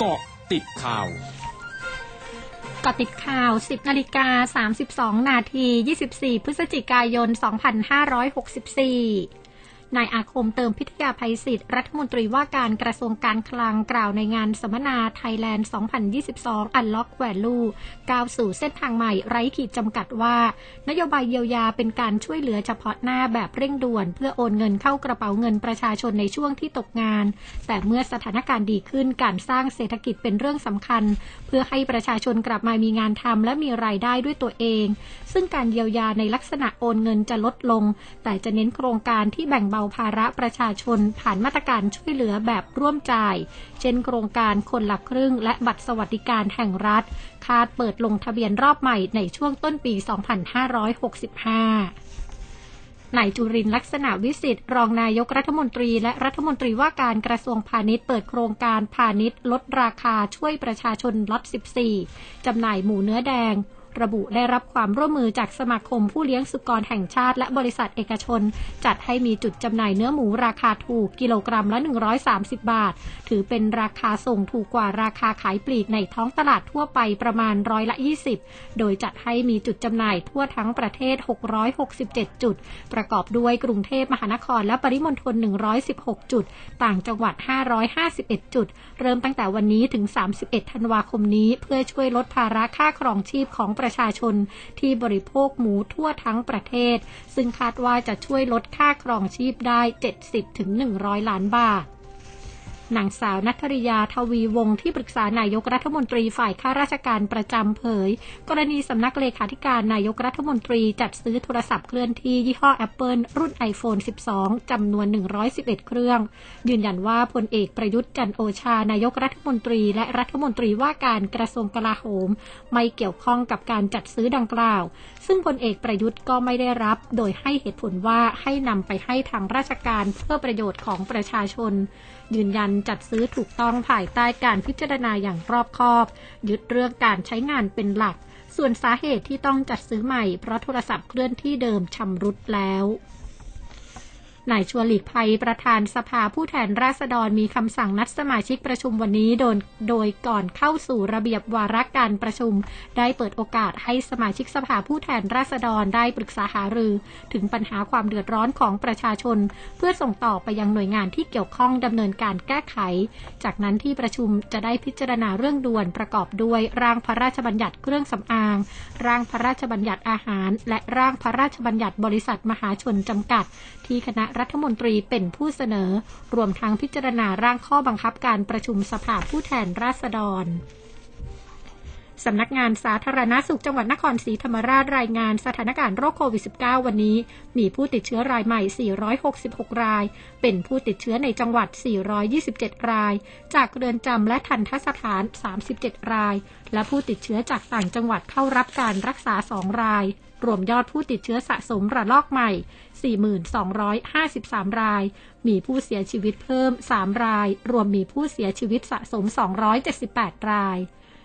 เกาะติดข่าวเกาะติดข่าว 10 นาฬิกา 32 นาที 24 พฤศจิกายน 2564 นายอาคมเติมพิทยาภัยศิษย์รัฐมนตรีว่าการกระทรวงการคลังกล่าวในงานสัมมนาไทยแลนด์ 2022 Unlock Value ก้าวสู่เส้นทางใหม่ไร้ขีดจำกัดว่า นโยบายเยียวยาเป็นการช่วยเหลือเฉพาะหน้าแบบเร่งด่วน เพื่อโอนเงินเข้ากระเป๋าเงินประชาชนในช่วงที่ตกงาน แต่เมื่อสถานการณ์ดีขึ้นการสร้างเศรษฐกิจเป็นเรื่องสำคัญ เพื่อให้ประชาชนกลับมามีงานทำและมีรายได้ด้วยตัวเอง ซึ่งการเยียวยาในลักษณะโอนเงินจะลดลง แต่จะเน้นโครงการที่แบ่งเบาภาระประชาชนผ่านมาตรการช่วยเหลือแบบร่วมจ่าย เช่นโครงการคนละครึ่ง และบัตรสวัสดิการแห่งรัฐ คาดเปิดลงทะเบียนรอบใหม่ในช่วงต้นปี 2565นายจุรินลักษณะวิสิทธิ์รองนายกรัฐมนตรีและรัฐมนตรีว่าการกระทรวงพาณิชย์เปิดโครงการพาณิชย์ลดราคาช่วยประชาชนล็อต 14 จำหน่ายหมูเนื้อแดง ระบุได้รับความร่วมมือจากสมาคมผู้เลี้ยงสุกรแห่งชาติ และบริษัทเอกชน จัดให้มีจุดจำหน่ายเนื้อหมูราคาถูกกิโลกรัมละ 130 บาท ถือเป็นราคาส่งถูกกว่าราคาขายปลีกในท้องตลาดทั่วไปประมาณร้อยละ 20 โดยจัดให้มีจุดจำหน่ายทั่วทั้งประเทศ 667 จุด ประกอบด้วยกรุงเทพมหานครและปริมณฑล 116 จุด ต่างจังหวัด 551 จุด เริ่มตั้งแต่วันนี้ถึง 31 ธันวาคมนี้ เพื่อช่วยลดภาระค่าครองชีพของประชาชนที่บริโภคหมูทั่วทั้งประเทศ ซึ่งคาดว่าจะช่วยลดค่าครองชีพได้ 70-100 ล้านบาท นางสาวนัทริยาทวีวงศ์ที่ปรึกษานายกรัฐมนตรีฝ่ายข้าราชการประจำเผย กรณีสำนักเลขาธิการนายกรัฐมนตรีจัดซื้อโทรศัพท์เคลื่อนที่ยี่ห้อ Apple รุ่น iPhone 12 จำนวน 111 เครื่อง ยืนยันว่าพลเอกประยุทธ์จันโอชานายกรัฐมนตรีและรัฐมนตรีว่าการกระทรวงกลาโหม ไม่เกี่ยวข้องกับการจัดซื้อดังกล่าว ซึ่งพลเอกประยุทธ์ก็ไม่ได้รับ โดยให้เหตุผลว่าให้นำไปให้ทางราชการเพื่อประโยชน์ของประชาชน ยืนยันจัดซื้อถูกต้องภายใต้การพิจารณาอย่างรอบคอบ ยึดเรื่องการใช้งานเป็นหลัก ส่วนสาเหตุที่ต้องจัดซื้อใหม่เพราะโทรศัพท์เคลื่อนที่เดิมชำรุดแล้ว นายชวนหลีกภัยประธานสภาผู้แทนราษฎรมีคำสั่งนัดสมาชิกประชุมวันนี้โดยโดยก่อนเข้าสู่ระเบียบวาระการประชุม ได้เปิดโอกาสให้สมาชิกสภาผู้แทนราษฎรได้ปรึกษาหารือ ถึงปัญหาความเดือดร้อนของประชาชน เพื่อส่งต่อไปยังหน่วยงานที่เกี่ยวข้องดำเนินการแก้ไข จากนั้นที่ประชุมจะได้พิจารณาเรื่องด่วนประกอบด้วยร่างพระราชบัญญัติเครื่องสำอาง ร่างพระราชบัญญัติอาหาร และร่างพระราชบัญญัติบริษัทมหาชนจำกัด ที่คณะรัฐมนตรีเป็นผู้เสนอ รวมทั้งพิจารณาร่างข้อบังคับการประชุมสภาผู้แทนราษฎร สำนักงานสาธารณาสุขจังหวัดนครศรีธรรมราชรายงานสถานการณ์โรคโควิด -19 วันนี้ มีผู้ติดเชื้อรายใหม่ 466 ราย เป็นผู้ติดเชื้อในจังหวัด 427 ราย จากเรือนจำและทันทสถาน 37 ราย และผู้ติดเชื้อจากต่างจังหวัดเข้ารับการรักษา 2 ราย รวมยอดผู้ติดเชื้อสะสมระลอกใหม่ 4253 ราย มีผู้เสียชีวิตเพิ่ม 3 ราย รวมมีผู้เสียชีวิตสะสม 278 ราย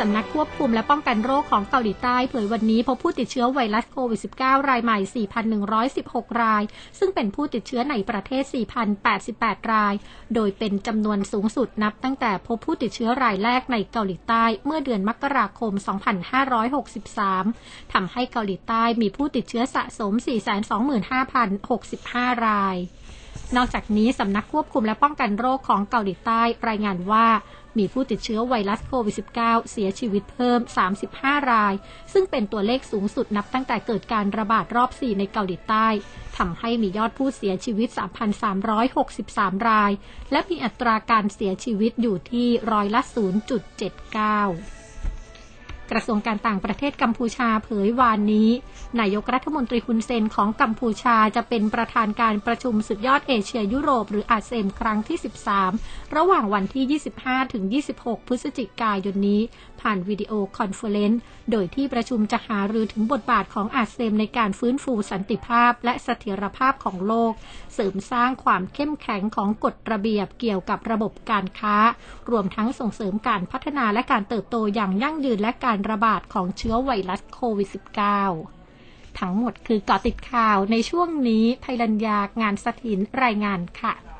สำนักควบคุมและป้องกันโรคของเกาหลีใต้เผยวันนี้พบผู้ติดเชื้อไวรัสโควิด -19 รายใหม่ 4,116 ราย ซึ่งเป็นผู้ติดเชื้อในประเทศ 4,088 ราย โดยเป็นจำนวนสูงสุดนับตั้งแต่พบผู้ติดเชื้อรายแรกในเกาหลีใต้เมื่อเดือนมกราคม 2563 ทำให้เกาหลีใต้มีผู้ติดเชื้อสะสม 425,065 ราย นอกจากนี้สำนักควบคุมและป้องกันโรคของเกาหลีใต้รายงานว่ามีผู้ติดเชื้อไวรัสโควิด -19 เสียชีวิตเพิ่ม 35 ราย ซึ่งเป็นตัวเลขสูงสุดนับตั้งแต่เกิดการระบาดรอบ 4 ในเกาหลีใต้ทำให้มียอดผู้เสียชีวิต 3,363 ราย และมีอัตราการเสียชีวิตอยู่ที่ร้อยละ 0.79 กระทรวงการต่างประเทศกัมพูชาเผยวานนี้ นายกรัฐมนตรีฮุนเซนของกัมพูชาจะเป็นประธานการประชุมสุดยอดเอเชียยุโรปหรืออาเซียนครั้งที่ 13 ระหว่างวันที่ 25 ถึง 26 พฤศจิกายนนี้ ผ่านวิดีโอคอนเฟอเรนซ์โดยที่ประชุมจะหารือถึงบทบาทของอาเซียนในการฟื้นฟูสันติภาพ และเสถียรภาพของโลก เสริมสร้างความเข้มแข็งของกฎระเบียบเกี่ยวกับระบบการค้า รวมทั้งส่งเสริมการพัฒนาและการเติบโตอย่างยั่งยืนและการระบาดของเชื้อไวรัสโควิด -19 ทั้งหมดคือเกาะติดข่าวในช่วงนี้ภัยรัญญางานสถินรายงานค่ะ